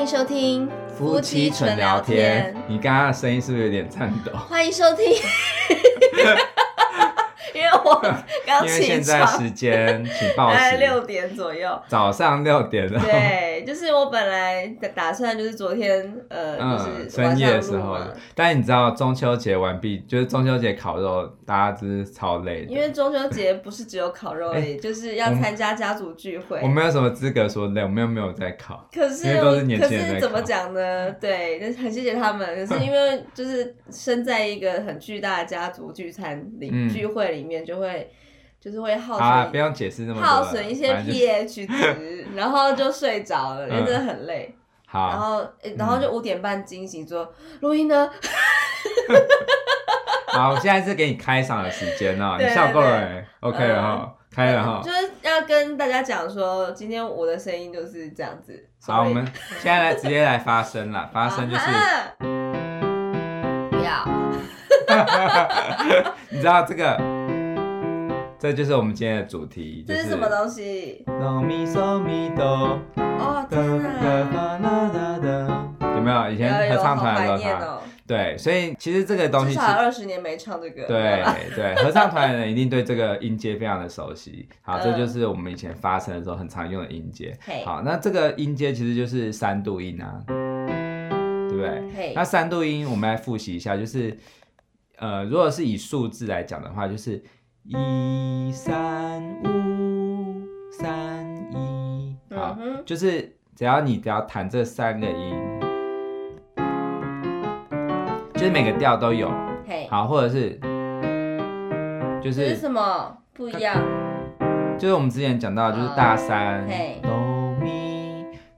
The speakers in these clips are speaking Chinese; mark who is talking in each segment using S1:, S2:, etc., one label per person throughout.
S1: 迎收听
S2: 夫妻纯聊天。你刚刚的声音是不是有点颤抖？
S1: 欢迎收听。因为我刚起床，
S2: 因为现在时间，请报时，
S1: 六点左右，
S2: 早上六点了。
S1: 对，就是我本来打算就是昨天呃，
S2: 嗯、
S1: 就是
S2: 深夜的时候，但你知道中秋节完毕，就是中秋节烤肉，大家真是超累的。
S1: 因为中秋节不是只有烤肉而已，欸、就是要参加家族聚会。
S2: 我没有什么资格说累，我们又没有在烤。
S1: 可是，
S2: 都是年轻人。
S1: 可是怎么讲呢？对，很谢谢他们。可是因为就是身在一个很巨大的家族聚餐里、嗯、聚会里面，就会。就是会耗损，
S2: 啊、不用解释那么多，
S1: 耗损一些 pH 值，然后就睡着了，因为真的很累。
S2: 好，
S1: 然后，然后就五点半惊醒说录音呢。
S2: 好，我现在是给你开嗓的时间哦，你笑够了，OK 了哈，开了哈。
S1: 就是要跟大家讲说，今天我的声音就是这样子。
S2: 好，我们现在来直接来发声了，发声就是
S1: 不要。
S2: 你知道这个？这就是我们今天的主题，
S1: 这是什么东西？
S2: 哆咪嗦咪哆。
S1: 哦，天哪！
S2: 有没有以前合唱团的时候？
S1: 哦、
S2: 对，所以其实这个东西
S1: 至少二十年没唱这个。
S2: 对对，合唱团的人一定对这个音阶非常的熟悉。好，这就是我们以前发声的时候很常用的音阶。
S1: 嗯、
S2: 好，那这个音阶其实就是三度音啊，对不
S1: 对？
S2: 那三度音我们来复习一下，就是呃，如果是以数字来讲的话，就是。一三五三一，好，嗯、就是只要你只要弹这三个音，就是每个调都有，
S1: 嘿。
S2: 好，或者是就是，
S1: 是什么？不一样？
S2: 就是我们之前讲到，就是大三，
S1: 嘿。
S2: 哆咪，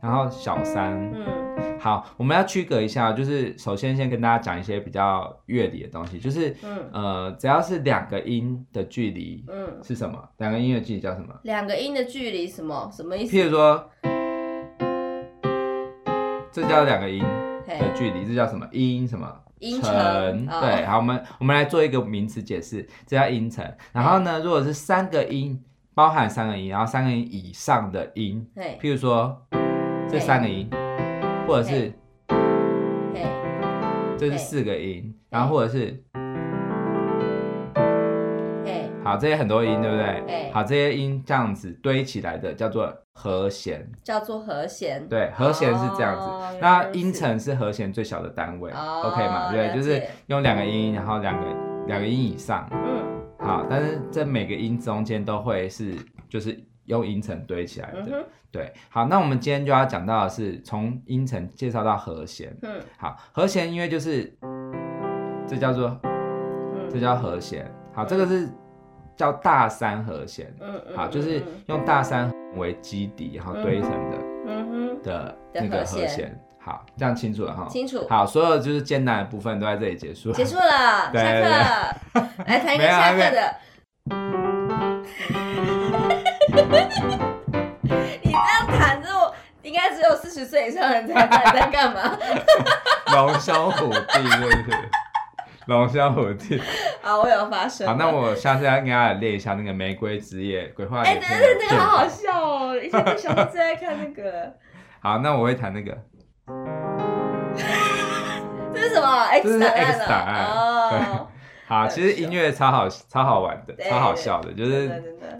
S2: 然后小三，
S1: 嗯。
S2: 好，我们要区隔一下，就是首先先跟大家讲一些比较乐理的东西，就是，
S1: 嗯，
S2: 呃，只要是两个音的距离，
S1: 嗯，
S2: 是什么？两个音的距离叫什么？
S1: 两个音的距离什么？什么意思？
S2: 譬如说，这叫两个音的距离，这叫什么？音什么？
S1: 音程。
S2: 对，好，我们我们来做一个名词解释，这叫音程。然后呢，如果是三个音，包含三个音，然后三个音以上的音，
S1: 对，
S2: 譬如说这三个音。或者是，这是四个音，然后或者是，好，这些很多音，对不对？好，这些音这样子堆起来的叫做和弦，
S1: 叫做和弦。
S2: 对，和弦是这样子。那音程是和弦最小的单位，OK 嘛？对，就是用两个音，然后两个两个音以上。嗯。好，但是这每个音中间都会是，就是用音程堆起来的。对，好，那我们今天就要讲到的是从音程介绍到和弦。嗯，好，和弦音乐就是这叫做，这叫和弦。好，这个是叫大三和弦。嗯嗯。好，就是用大三为基底，然后堆成的。嗯哼。的那个和弦。好，这样清楚了哈。清楚。好，所有就是艰难的部分都在这里结束。
S1: 结束了。对。下课了。来弹一个下课的。应该只有四十岁以上的人才在在干嘛？
S2: 龙兄虎弟，对不对？龙兄虎弟。
S1: 好，我有发声。
S2: 好，那我下次要跟大家练一下那个《玫瑰之夜》鬼话。
S1: 哎，对对对，那个好好笑哦！以前小时候最爱看那个。
S2: 好，那我会弹那个。
S1: 这是什么？X 档案。
S2: 这是 X 档案。哦。好，其实音乐超好，超好玩的，超好笑的，就是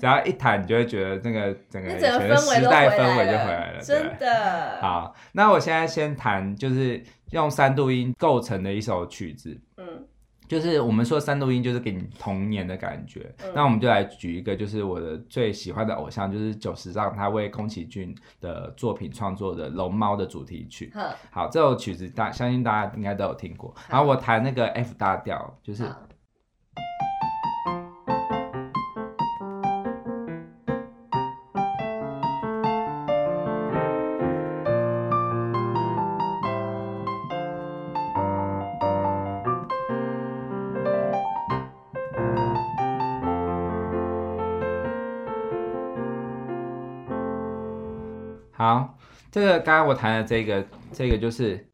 S2: 只要一弹，你就会觉得那个整个以前的时代氛围就回来了，
S1: 真的。
S2: 好，那我现在先弹，就是用三度音构成的一首曲子，嗯，就是我们说三度音就是给你童年的感觉，那我们就来举一个，就是我的最喜欢的偶像，就是久石让他为宫崎骏的作品创作的《龙猫》的主题曲。好，这首曲子大相信大家应该都有听过。然后我弹那个 F 大调，就是。刚刚我弹的这个，这个就是，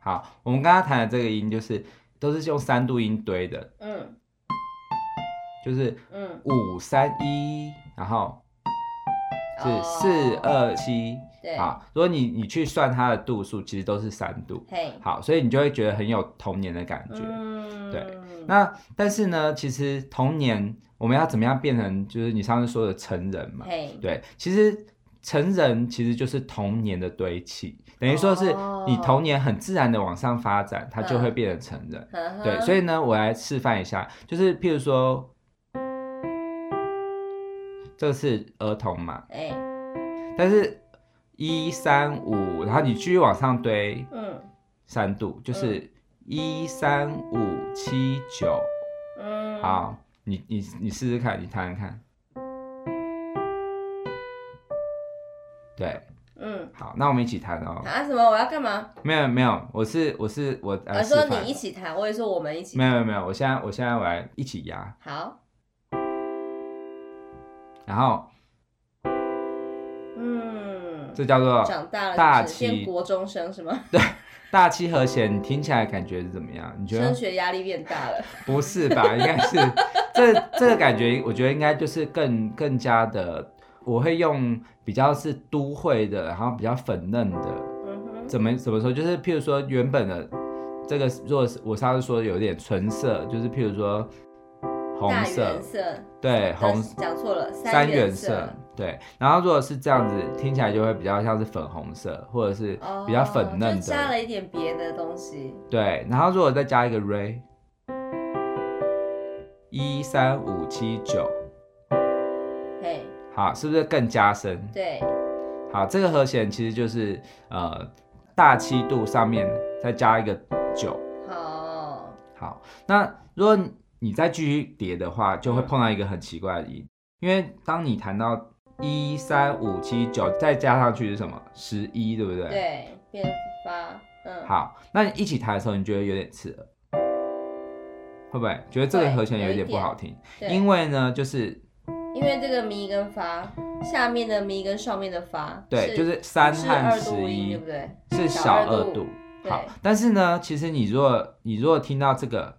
S2: 好，我们刚刚弹的这个音就是都是用三度音堆的，嗯，就是嗯五三一。然后是四二七。好，如果你你去算它的度数，其实都是三度。
S1: 嘿，
S2: 好，所以你就会觉得很有童年的感觉。嗯，对。那但是呢，其实童年我们要怎么样变成，就是你上次说的成人嘛？
S1: 嘿，
S2: 对，其实成人其实就是童年的堆砌，等于说是你童年很自然的往上发展，它就会变成成人。嗯、对，所以呢，我来示范一下，就是譬如说，这个是儿童嘛？哎，但是。一三五，然后你继续往上堆，嗯，三度就是一三五七九，嗯，好，你你你试试看，你弹弹看，对，嗯，好，那我们一起弹哦。
S1: 弹什么？我要干嘛？
S2: 没有没有，我是我是我，
S1: 我说你一起弹，我也说我们一起弹。
S2: 没有没有，我现在我现在我来一起压。
S1: 好，
S2: 然后。这叫做
S1: 长大了大七国中生是吗？
S2: 对，大七和弦，你听起来感觉是怎么样？你觉得升
S1: 学压力变大了？
S2: 不是吧？应该是这这个感觉，我觉得应该就是更更加的，我会用比较是都会的，然后比较粉嫩的。嗯。怎么怎么说？就是譬如说原本的这个，如果是我上次说有点纯色，就是譬如说。红色，
S1: 色
S2: 对，红
S1: 讲错了，
S2: 三原色，对。然后如果是这样子，听起来就会比较像是粉红色，或者是比较粉嫩的，哦、
S1: 加了一点别的东西。
S2: 对，然后如果再加一个 Re，一三五七九，
S1: 嘿，
S2: 好，是不是更加深？
S1: 对，
S2: 好，这个和弦其实就是呃大七度上面再加一个九。
S1: 好，
S2: 好，那如果。你再继续叠的话，就会碰到一个很奇怪的音，因为当你弹到一三五七九，再加上去是什么？十一，对不对？
S1: 对，变八。嗯。
S2: 好，那你一起弹的时候，你觉得有点刺耳，会不会觉得这个和弦有一点不好听？因为呢，就是
S1: 因为这个咪跟发下面的咪跟上面的发，
S2: 对，就是三和十一，
S1: 对不对？
S2: 是小二度。好，但是呢，其实你如果你如果听到这个。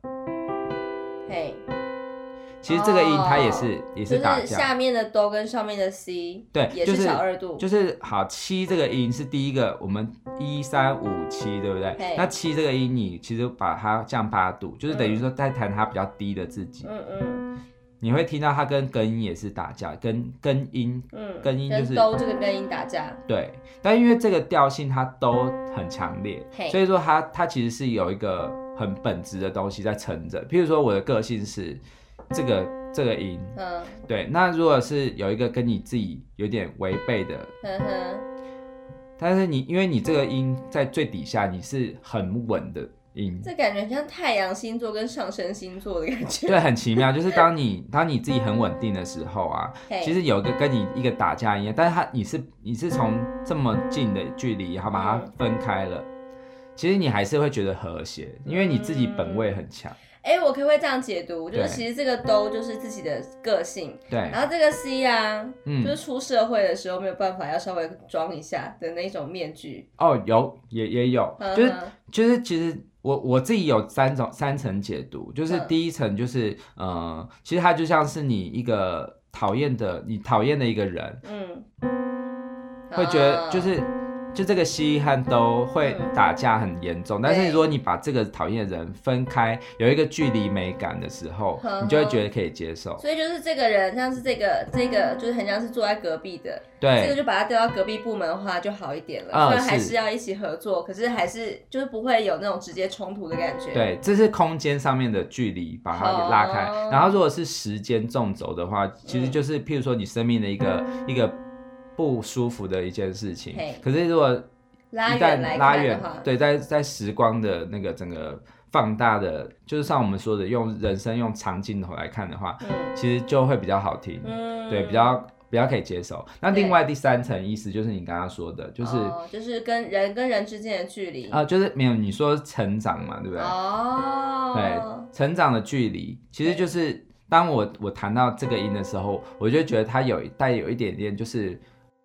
S1: 嘿，
S2: 其实这个音它也是、oh, 也是打架，
S1: 就是下面的哆跟上面的 C，
S2: 对，
S1: 也是小二度，
S2: 就是、就是、好七这个音是第一个，我们一三五七，对不对？Hey. 那七这个音你其实把它降八度，就是等于说在弹它比较低的自己，嗯嗯，你会听到它跟根音也是打架，跟根音，嗯，根音就是
S1: 哆这个根音打架，
S2: 对，但因为这个调性它都很强烈.所以说它它其实是有一个。很本质的东西在撑着，譬如说我的个性是这个这个音，嗯，对。那如果是有一个跟你自己有点违背的，嗯哼，但是你因为你这个音在最底下，你是很稳的音，
S1: 这感觉像太阳星座跟上升星座的感觉，
S2: 对，很奇妙。就是当你当你自己很稳定的时候啊，其实有一个跟你一个打架一样，但是他你是你是从这么近的距离，然后把它分开了。其实你还是会觉得和谐，因为你自己本位很强。
S1: 哎、嗯，我可不可以这样解读？就是其实这个都就是自己的个性，
S2: 对。
S1: 然后这个 C 啊，嗯，就是出社会的时候没有办法，要稍微装一下的那种面具。
S2: 哦，有，也也有，就是就是其实我我自己有三种三层解读，就是第一层就是呃，其实它就像是你一个讨厌的，你讨厌的一个人，嗯，会觉得就是。就这个西和都会打架很严重，但是如果你把这个讨厌的人分开，有一个距离美感的时候，你就会觉得可以接受。
S1: 所以就是这个人，像是这个这个，就是很像是坐在隔壁的，
S2: 对，
S1: 这个就把他调到隔壁部门的话就好一点了。虽然还是要一起合作，可是还是就是不会有那种直接冲突的感觉。
S2: 对，这是空间上面的距离，把它给拉开。然后如果是时间纵轴的话，其实就是譬如说你生命的一个一个。不舒服的一件事情。可是如果一旦拉远，对，在在时光的那个整个放大的，就是像我们说的，用人生用长镜头来看的话，嗯，其实就会比较好听，嗯，对，比较比较可以接受。那另外第三层意思就是你刚刚说的，就是、哦、
S1: 就是跟人跟人之间的距离。啊、
S2: 呃，就是没有你说成长嘛，对不对？哦，对，成长的距离其实就是当我我谈到这个音的时候，我就觉得它有带有一点点就是。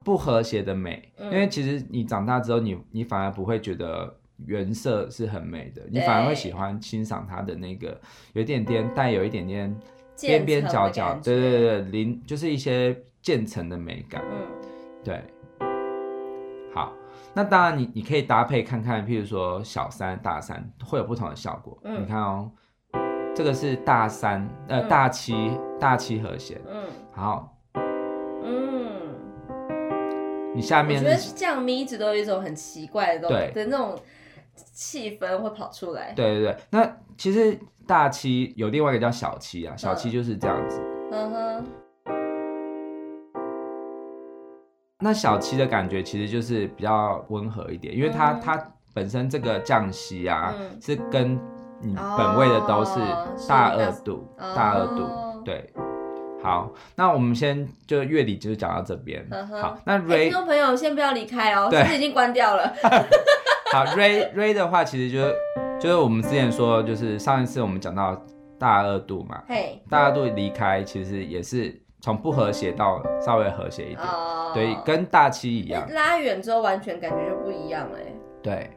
S2: 不和谐的美，因为其实你长大之后你，你你反而不会觉得原色是很美的，你反而会喜欢欣赏它的那个有一点点带有一点点边边角角，对对对，零就是一些渐层的美感。嗯，对。好，那当然你你可以搭配看看，譬如说小三、大三会有不同的效果。嗯，你看哦，这个是大三，呃，嗯、大七，大七和弦。嗯，好，嗯，你下面
S1: 我觉得降咪一直都有一种很奇怪的东西，对的那种气氛会跑出来。
S2: 对对对，那其实大七有另外一个叫小七啊，小七就是这样子。嗯哼。那小七的感觉其实就是比较温和一点，因为它、嗯、它本身这个降息啊，嗯、是跟你本位的都是大二度，哦、大二度，哦、对。好，那我们先就乐理就是讲到这边。呵呵好，那 Ray
S1: 听众朋友先不要离开哦，是，已经关掉了。
S2: 好，Ray Ray 的话其实就是就是我们之前说，就是上一次我们讲到大二度嘛，嘿，大二度离开其实也是。从不和谐到稍微和谐一点，哦、对，跟大七一样。
S1: 拉远之后，完全感觉就不一样了。
S2: 对，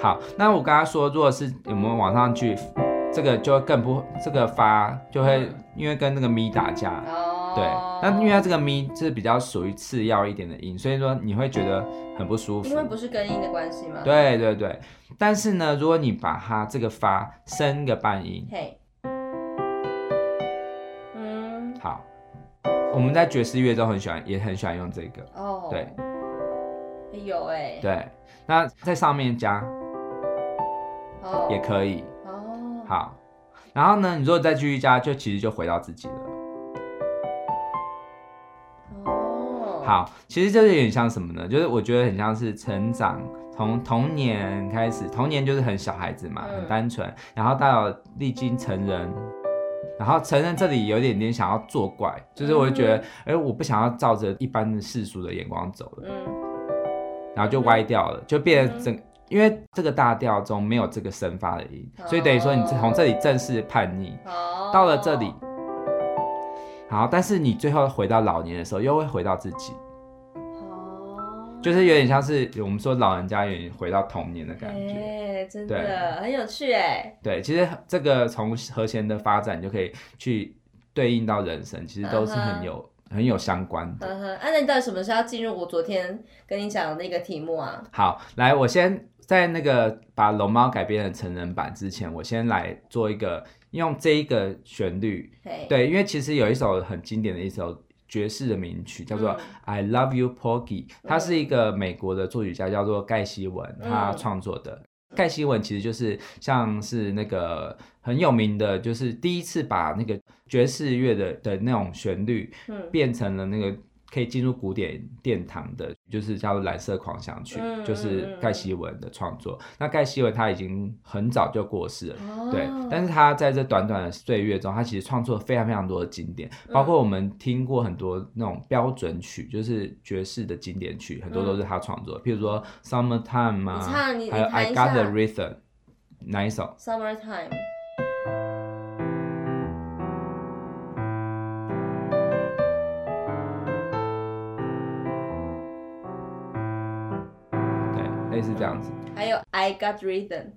S2: 好，那我刚刚说，如果是我们往上去，这个就会更不，这个发就会、嗯、因为跟那个咪打架。哦。对，那因为它这个咪是比较属于次要一点的音，所以说你会觉得很不舒服。
S1: 因为不是根音的关系吗？
S2: 对对对，但是呢，如果你把它这个发升个半音，嘿。嗯，好我们在爵士乐中很喜欢，也很喜欢用这个。哦，oh, 对，
S1: 有哎、欸。
S2: 对，那在上面加，哦，也可以。哦，oh. 好。然后呢，你如果再继续加，就其实就回到自己了。哦。Oh. 好，其实这有点像什么呢？就是我觉得很像是成长，从童年开始，童年就是很小孩子嘛，很单纯，嗯、然后到历经成人。然后成人这里有点点想要作怪，就是我就觉得，哎、嗯，我不想要照着一般的世俗的眼光走了，嗯，然后就歪掉了，就变成整，嗯、因为这个大调中没有这个升发的音，哦、所以等于说你从这里正式叛逆，哦、到了这里，好，但是你最后回到老年的时候，又会回到自己。就是有点像是我们说老人家有点回到童年的感觉，
S1: 欸、真的很有趣哎。
S2: 对，其实这个从和弦的发展就可以去对应到人生，其实都是很有、uh. 很有相关的。嗯哼、uh，那、你到底什么时候要进入我昨天跟你讲的那个题目啊？好，来，我先在那个把龙猫改编成成人版之前，我先来做一个用这一个旋律。对，因为其实有一首很经典的一首。爵士的名曲叫做《I Love You Porgy》，它是一个美国的作曲家叫做盖希文，他创作的。盖希文其实就是像是那个很有名的，就是第一次把那个爵士乐的的那种旋律，变成了那个。可以进入古典殿堂的，就是叫做《蓝色狂想曲》，嗯、就是盖希文的创作。嗯、那盖希文他已经很早就过世了，哦、对。但是他在这短短的岁月中，他其实创作了非常非常多的经典，包括我们听过很多那种标准曲，就是爵士的经典曲，很多都是他创作。譬如说《Summertime》啊，还有《I Got the Rhythm》，哪一首
S1: ？Summertime。
S2: 这样子，
S1: 还有 I got rhythm。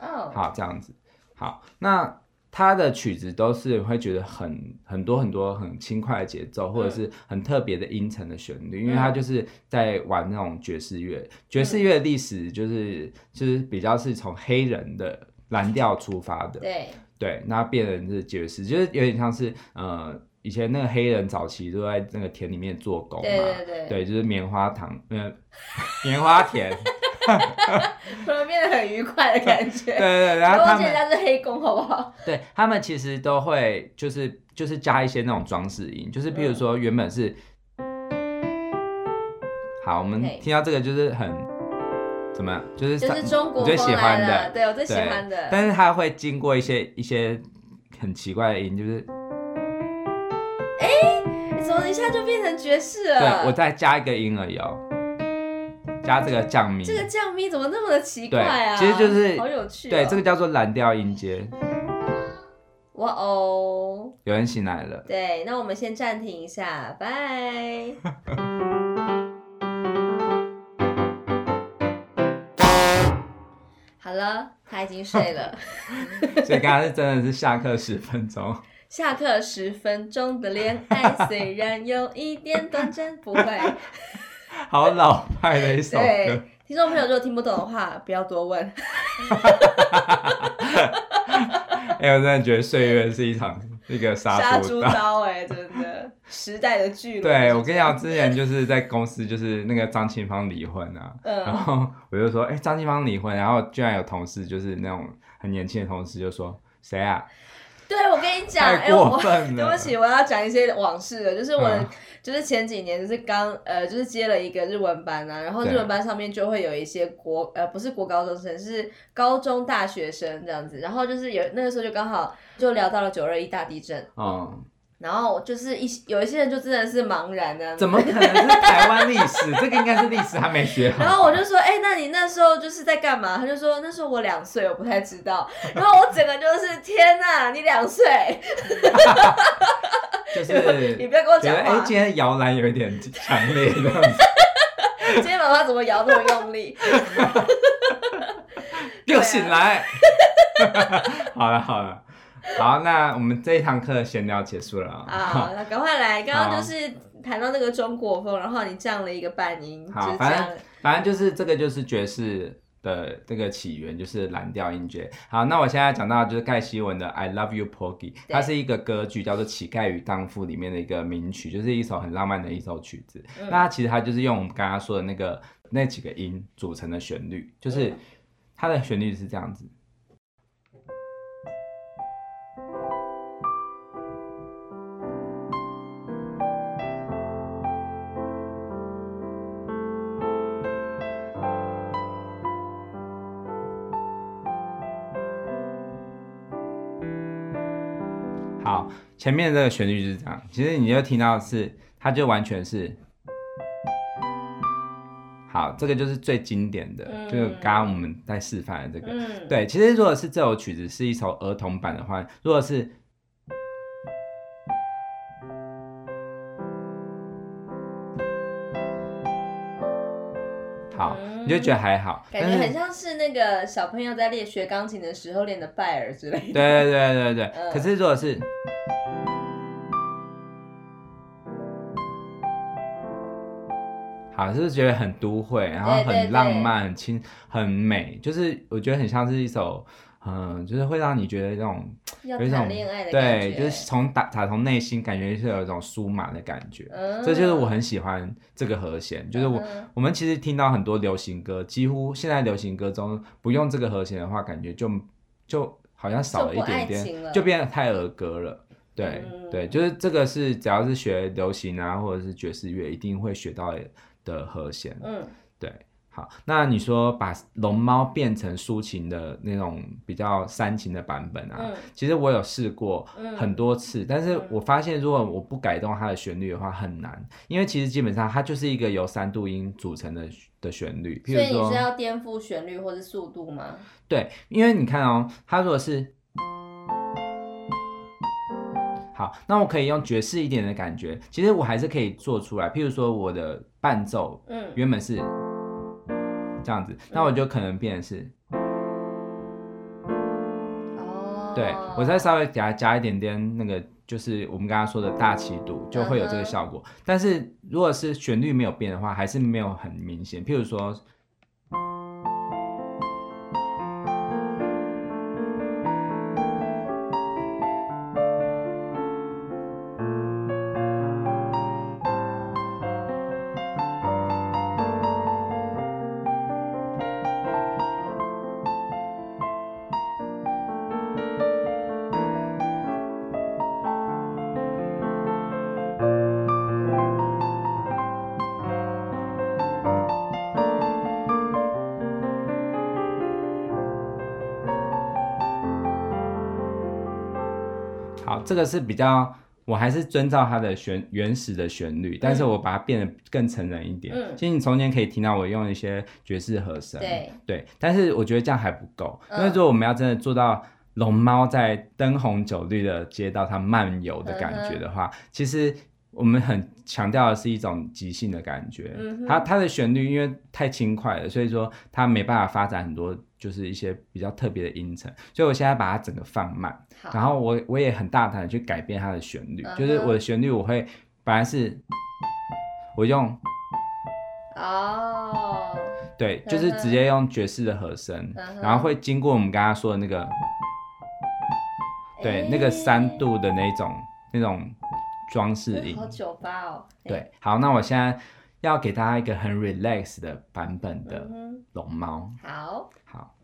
S1: 哦，
S2: 好，这样子，好，那。他的曲子都是会觉得很很多很多很轻快的节奏，或者是很特别的音程的旋律，嗯、因为他就是在玩那种爵士乐。嗯、爵士乐的历史就是就是比较是从黑人的蓝调出发的，对。对，那变成是爵士，就是有点像是呃以前那个黑人早期都在那个田里面做工嘛，对对对，对，就是棉花糖，呃，棉花田。
S1: 突然变得很愉快的感觉。对对
S2: 对，然后他们
S1: 家是黑工，好不好？
S2: 对，他们其实都会就是就是加一些那种装饰音，就是譬如说原本是，好，我们听到这个就是很怎么样？就是
S1: 就是中国
S2: 最喜欢的，
S1: 对我最喜欢的。
S2: 但是它会经过一些一些很奇怪的音，就是，
S1: 哎，怎么一下就变成爵士了？
S2: 对，我再加一个音而已哦。加这个降咪，
S1: 这个降咪怎么那么的奇怪啊？
S2: 其实就是
S1: 好有趣。
S2: 对，这个叫做蓝调音阶。
S1: 哇哦，
S2: 有人醒来了。
S1: 对，那我们先暂停一下，拜。好了，他已经睡了。
S2: 所以刚刚是真的是下课十分钟。
S1: 下课十分钟的恋爱，虽然有一点短暂，不会。
S2: 好老派的一首歌。
S1: 听众朋友如果听不懂的话，不要多问。
S2: 哎、欸，我真的觉得岁月是一场一个杀猪
S1: 刀，哎，真的时代的巨轮。
S2: 对，我跟你讲，之前就是在公司，就是那个张清芳离婚啊，嗯、然后我就说，哎、欸，张清芳离婚，然后居然有同事，就是那种很年轻的同事，就说，谁啊？
S1: 对，我跟你讲，哎、欸，我对不起，我要讲一些往事了。就是我，嗯、就是前几年就是刚呃，就是接了一个日文班啊，然后日文班上面就会有一些国呃，不是国高中生，是高中大学生这样子。然后就是有那个时候就刚好就聊到了九二一大地震。嗯。然后就是一有一些人就真的是茫然的，
S2: 怎么可能是台湾历史？这个应该是历史，还没学好。
S1: 然后我就说，哎、欸，那你那时候就是在干嘛？他就说，那时候我两岁，我不太知道。然后我整个就是，天哪，你两岁？
S2: 就是
S1: 你不要跟我讲话。
S2: 哎、欸，今天摇篮有一点强烈这样子。
S1: 今天妈妈怎么摇那么用力？
S2: 又醒来。好了好了。好，那我们这一堂课的闲聊结束了。
S1: 好，那赶快来，刚刚就是谈到那个中国风，然后你降了一个半音。
S2: 好，反正反正就是这个就是爵士的这个起源，就是蓝调音阶。好，那我现在讲到就是盖希文的《I Love You Porgy》，它是一个歌剧叫做《乞丐与荡妇》里面的一个名曲，就是一首很浪漫的一首曲子。嗯、那它其实它就是用我们刚刚说的那个那几个音组成的旋律，就是它的旋律是这样子。前面这个旋律就是这样，其实你就听到是，它就完全是，好，这个就是最经典的，嗯、就是刚刚我们在示范的这个，嗯、对，其实如果是这首曲子是一首儿童版的话，如果是，好，你就觉得还好，
S1: 感觉很像是那个小朋友在练学钢琴的时候练的拜耳之类的，对
S2: 对对对对，嗯、可是如果是。啊，就是觉得很都会，然后很浪漫、很轻、很美，就是我觉得很像是一首，嗯，就是会让你觉得那种有一种恋爱的感觉，对，就是从打打从内心感觉是有一种舒满的感觉，嗯，这就是我很喜欢这个和弦，就是我、嗯、我们其实听到很多流行歌，几乎现在流行歌中不用这个和弦的话，感觉就就好像少了一点点，就，就变得太儿歌了，对、嗯、对，就是这个是只要是学流行啊或者是爵士乐，一定会学到的。和弦，嗯，对，好，那你说把龙猫变成抒情的那种比较煽情的版本啊，嗯、其实我有试过很多次，嗯、但是我发现如果我不改动它的旋律的话很难，因为其实基本上它就是一个由三度音组成的的旋律，譬如说，
S1: 所以你是要颠覆旋律或是速度吗？
S2: 对，因为你看哦，它如果是。好，那我可以用爵士一点的感觉，其实我还是可以做出来。譬如说我的伴奏，嗯，原本是这样子，嗯、那我就可能变成是，哦，对，我再稍微给它加一点点那个，就是我们刚刚说的大气度，就会有这个效果。但是如果是旋律没有变的话，还是没有很明显。譬如说。这个是比较，我还是遵照它的旋原始的旋律，但是我把它变得更成人一点。嗯，其实你从前可以听到我用一些爵士和声，对对，但是我觉得这样还不够，因为如果我们要真的做到龙猫在灯红酒绿的街道它漫游的感觉的话，嗯、其实我们很强调的是一种即兴的感觉。嗯，它它的旋律因为太轻快了，所以说它没办法发展很多。就是一些比较特别的音程，所以我现在把它整个放慢，然后我我也很大胆的去改变它的旋律，就是我的旋律我会本来是我用
S1: 哦，
S2: 对，就是直接用爵士的和声，然后会经过我们刚刚说的那个，对，那个三度的那种那种装饰音，
S1: 好酒吧哦，
S2: 对，好，那我现在。要给大家一个很 relax 的版本的龙猫，
S1: 嗯，好，
S2: 好。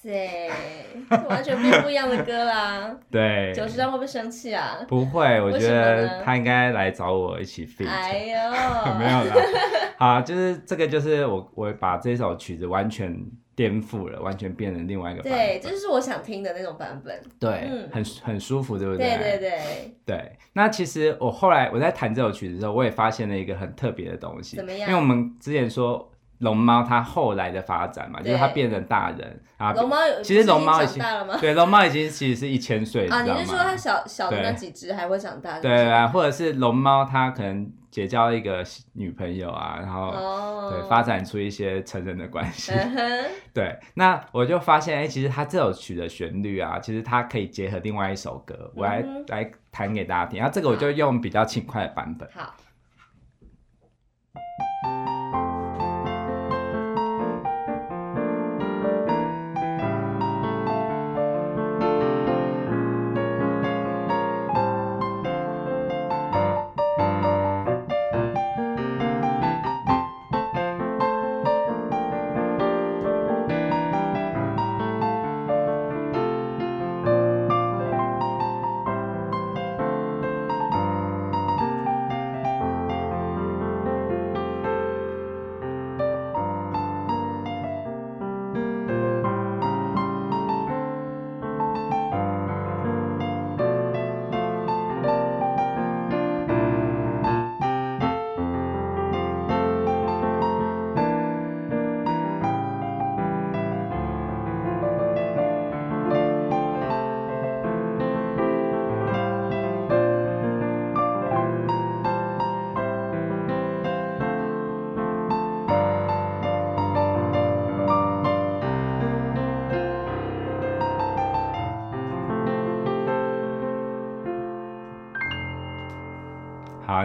S1: 塞，完全变不一样的歌啦！
S2: 对，
S1: 九十张会不会生气啊？
S2: 不会，我觉得他应该来找我一起 feat。
S1: 哎呦，
S2: 没有啦。好，就是这个，就是我我把这首曲子完全颠覆了，完全变成另外一个版本。
S1: 对，这就是我想听的那种版本。
S2: 对，嗯、很很舒服，对不对？
S1: 对对对。
S2: 对，那其实我后来我在弹这首曲子的时候，我也发现了一个很特别的东西。
S1: 怎么样？
S2: 因为我们之前说。龙猫它后来的发展嘛，就是它变成大人啊。
S1: 龙猫
S2: 其实龙猫已经
S1: 大了吗？
S2: 对，龙猫已经其实是一千岁，
S1: 啊，你是说它小小的那几只还会长大？
S2: 对啊，或者是龙猫它可能结交一个女朋友啊，然后、oh. 对发展出一些成人的关系。Uh. 对，那我就发现，哎、欸，其实它这首曲的旋律啊，其实它可以结合另外一首歌，我来、uh. 来弹给大家听。然后这个我就用比较轻快的版本。
S1: 好。
S2: 好，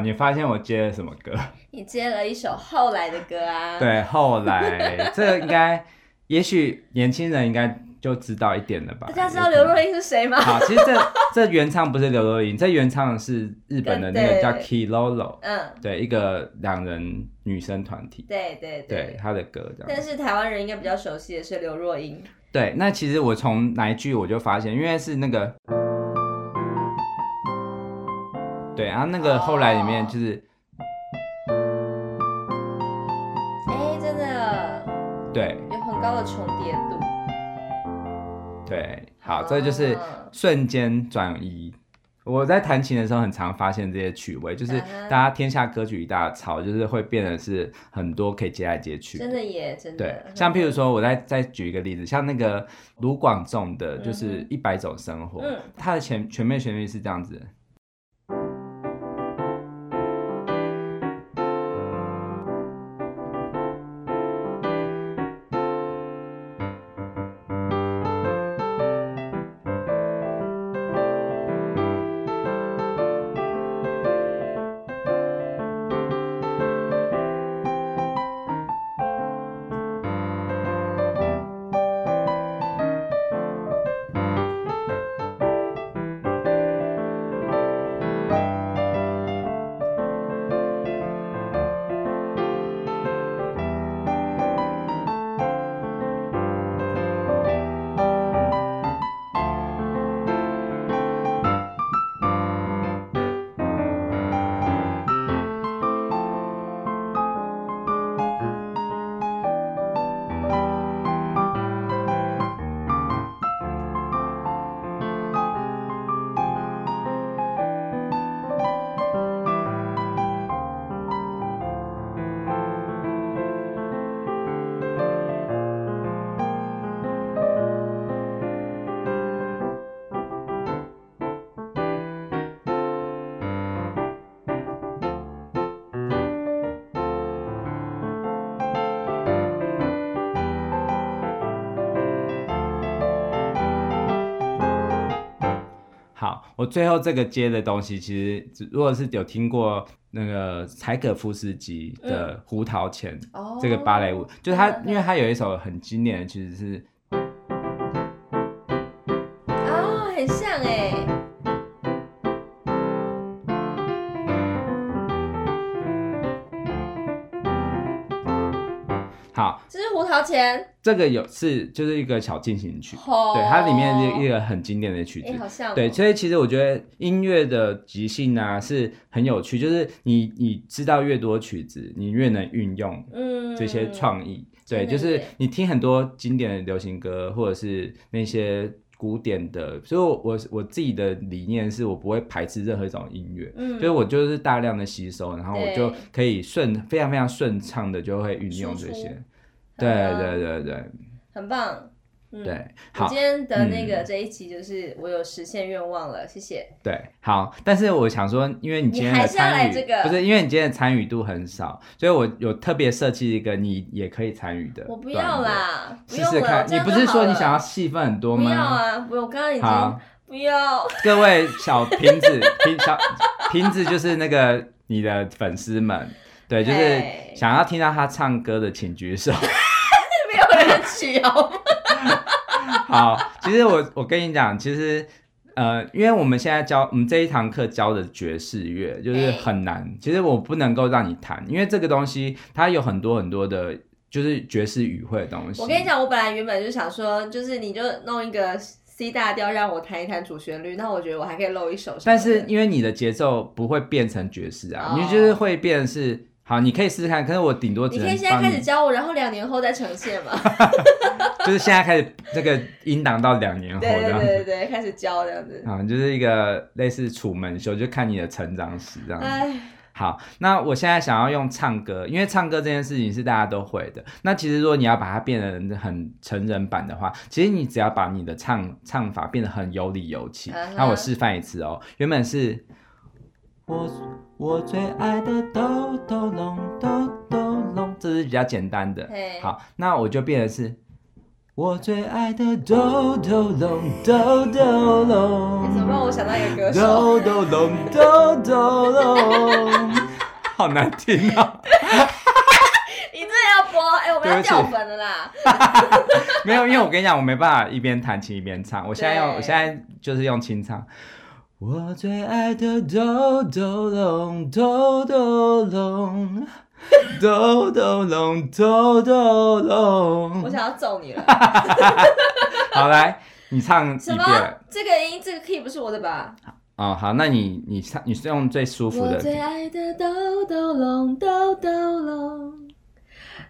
S2: 你发现我接了什么歌？
S1: 你接了一首后来的歌啊。
S2: 对，后来这个应该，也许年轻人应该就知道一点了吧？
S1: 大家知道刘若英是谁吗？
S2: 好，其实这 这原唱不是刘若英，这原唱是日本的那个叫 Kilolo，嗯，对，一个两人女生团体。
S1: 对对对，
S2: 对，他的歌这样。
S1: 但是台湾人应该比较熟悉的是刘若英。
S2: 对，那其实我从哪一句我就发现，因为是那个。对，然后那个后来里面就是，
S1: 哎、oh.，真的，
S2: 对，
S1: 有很高的重叠度。
S2: 对，好，这就是瞬间转移。我在弹琴的时候，很常发现这些曲味，就是大家天下歌曲一大抄，就是会变得是很多可以接来接去。
S1: 真的耶，真的。
S2: 对，像譬如说，我再再举一个例子，像那个卢广仲的，就是《一百种生活》，嗯，它的前全面旋律是这样子。我最后这个接的东西，其实如果是有听过那个柴可夫斯基的《胡桃钳》这个芭蕾舞，嗯、就是他，因为他有一首很经典的，其实是。这个有是就是一个小进行曲，oh. 对，它里面是一个很经典的曲子，
S1: 欸好像哦、
S2: 对，所以其实我觉得音乐的即兴啊是很有趣，就是你你知道越多曲子，你越能运用这些创意，嗯、对，就是你听很多经典的流行歌或者是那些古典的，所以我我我自己的理念是我不会排斥任何一种音乐，嗯，所以我就是大量的吸收，然后我就可以顺非常非常顺畅的就会运用这些。对对对对，
S1: 很棒。
S2: 嗯、对，好。
S1: 今天的那个这一期就是我有实现愿望了，嗯、谢谢。
S2: 对，好。但是我想说，因为你今天的参与，这个、不是因为你今天的参与度很少，所以我有特别设计一个你也可以参与的。
S1: 我不要啦，
S2: 试试看。你不是说你想要戏份很多吗？
S1: 不要啊，不用。我刚刚已经不要。
S2: 各位小瓶子瓶小瓶子就是那个你的粉丝们。对，就是想要听到他唱歌的，请举手。
S1: 没有人举哦。
S2: 好，其实我我跟你讲，其实呃，因为我们现在教我们这一堂课教的爵士乐就是很难，欸、其实我不能够让你弹，因为这个东西它有很多很多的，就是爵士语汇的东西。
S1: 我跟你讲，我本来原本就想说，就是你就弄一个。C 大调让我弹一弹主旋律，那我觉得我还可以露一手。
S2: 但是因为你的节奏不会变成爵士啊，oh. 你就是会变是好，你可以试试看。可是我顶多只能你。你可以现在开始教我，然后两年后再呈现嘛。就是现在开始这个音档到两年后这样子。对对对对，开始教这样子。啊，就是一个类似楚门秀，就看你的成长史这样子。好，那我现在想要用唱歌，因为唱歌这件事情是大家都会的。那其实如果你要把它变得很成人版的话，其实你只要把你的唱唱法变得很有理有气。Uh. 那我示范一次哦，原本是我我最爱的豆豆龙豆豆龙，这是比较简单的。好，那我就变的是我最爱的豆豆龙，豆豆龙。
S1: 你怎么让我想到一个歌手？豆
S2: 豆龙，豆豆龙，好难听啊！
S1: 你真的要播？哎、欸，我们要掉粉了啦！
S2: 没有，因为我跟你讲，我没办法一边弹琴一边唱。我现在用，我现在就是用清唱。我最爱的豆豆龙，豆豆龙。豆豆龙，豆豆龙，
S1: 我想要揍你了。
S2: 好，来，你唱
S1: 什么？这个音，这个 key 不是我的吧？
S2: 哦，好，那你你唱，你是用最舒服的。
S1: 我最爱的豆豆龙，豆豆龙，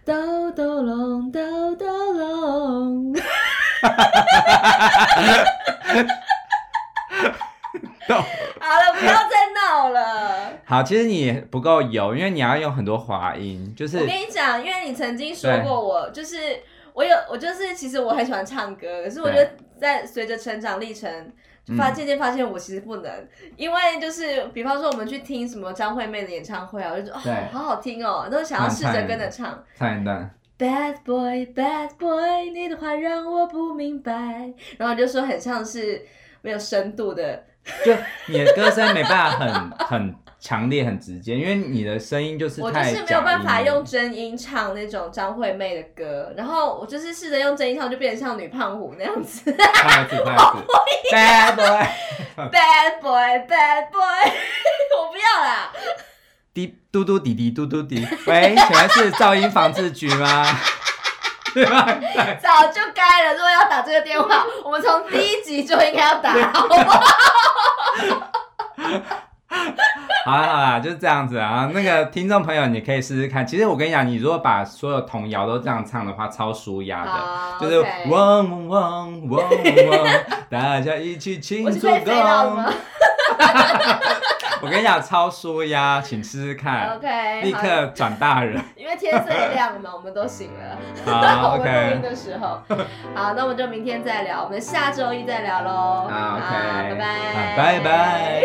S1: 豆豆龙，豆豆龙。好了，不要再闹了。
S2: 好，其实你不够油，因为你要用很多滑音。就是
S1: 我跟你讲，因为你曾经说过我，就是我有我就是其实我很喜欢唱歌，可是我觉得在随着成长历程，就发渐渐发现我其实不能，嗯、因为就是比方说我们去听什么张惠妹的演唱会啊，我就觉得哦好好听哦，都想要试着跟着唱。
S2: 唱一段。
S1: Bad boy, bad boy，你的话让我不明白。然后就说很像是没有深度的。
S2: 就你的歌声没办法很很强烈很直接，因为你的声音就是太。
S1: 我就是没有办法用真音唱那种张惠妹的歌，然后我就是试着用真音唱，就变成像女胖虎那样子。
S2: 胖子，胖子，Bad
S1: boy，Bad boy，Bad boy，我不要啦。
S2: 滴嘟嘟滴滴嘟嘟滴，喂，请问是噪音防治局吗？
S1: 早就该了。如果要打这个电话，我们从第一集就应该要打，好不好？
S2: 好啦好啦，就是这样子啊。那个听众朋友，你可以试试看。其实我跟你讲，你如果把所有童谣都这样唱的话，超舒压的，就是嗡嗡嗡嗡嗡，大家一起庆祝歌。我跟你讲，超舒压，请试试看。
S1: OK，
S2: 立刻转大人。
S1: 因为天色也亮了嘛，我们都醒了。
S2: 好，OK。
S1: 录音的时候，好，那我们就明天再聊，我们下周一再聊喽。
S2: 好
S1: ，OK，拜拜。
S2: 拜拜。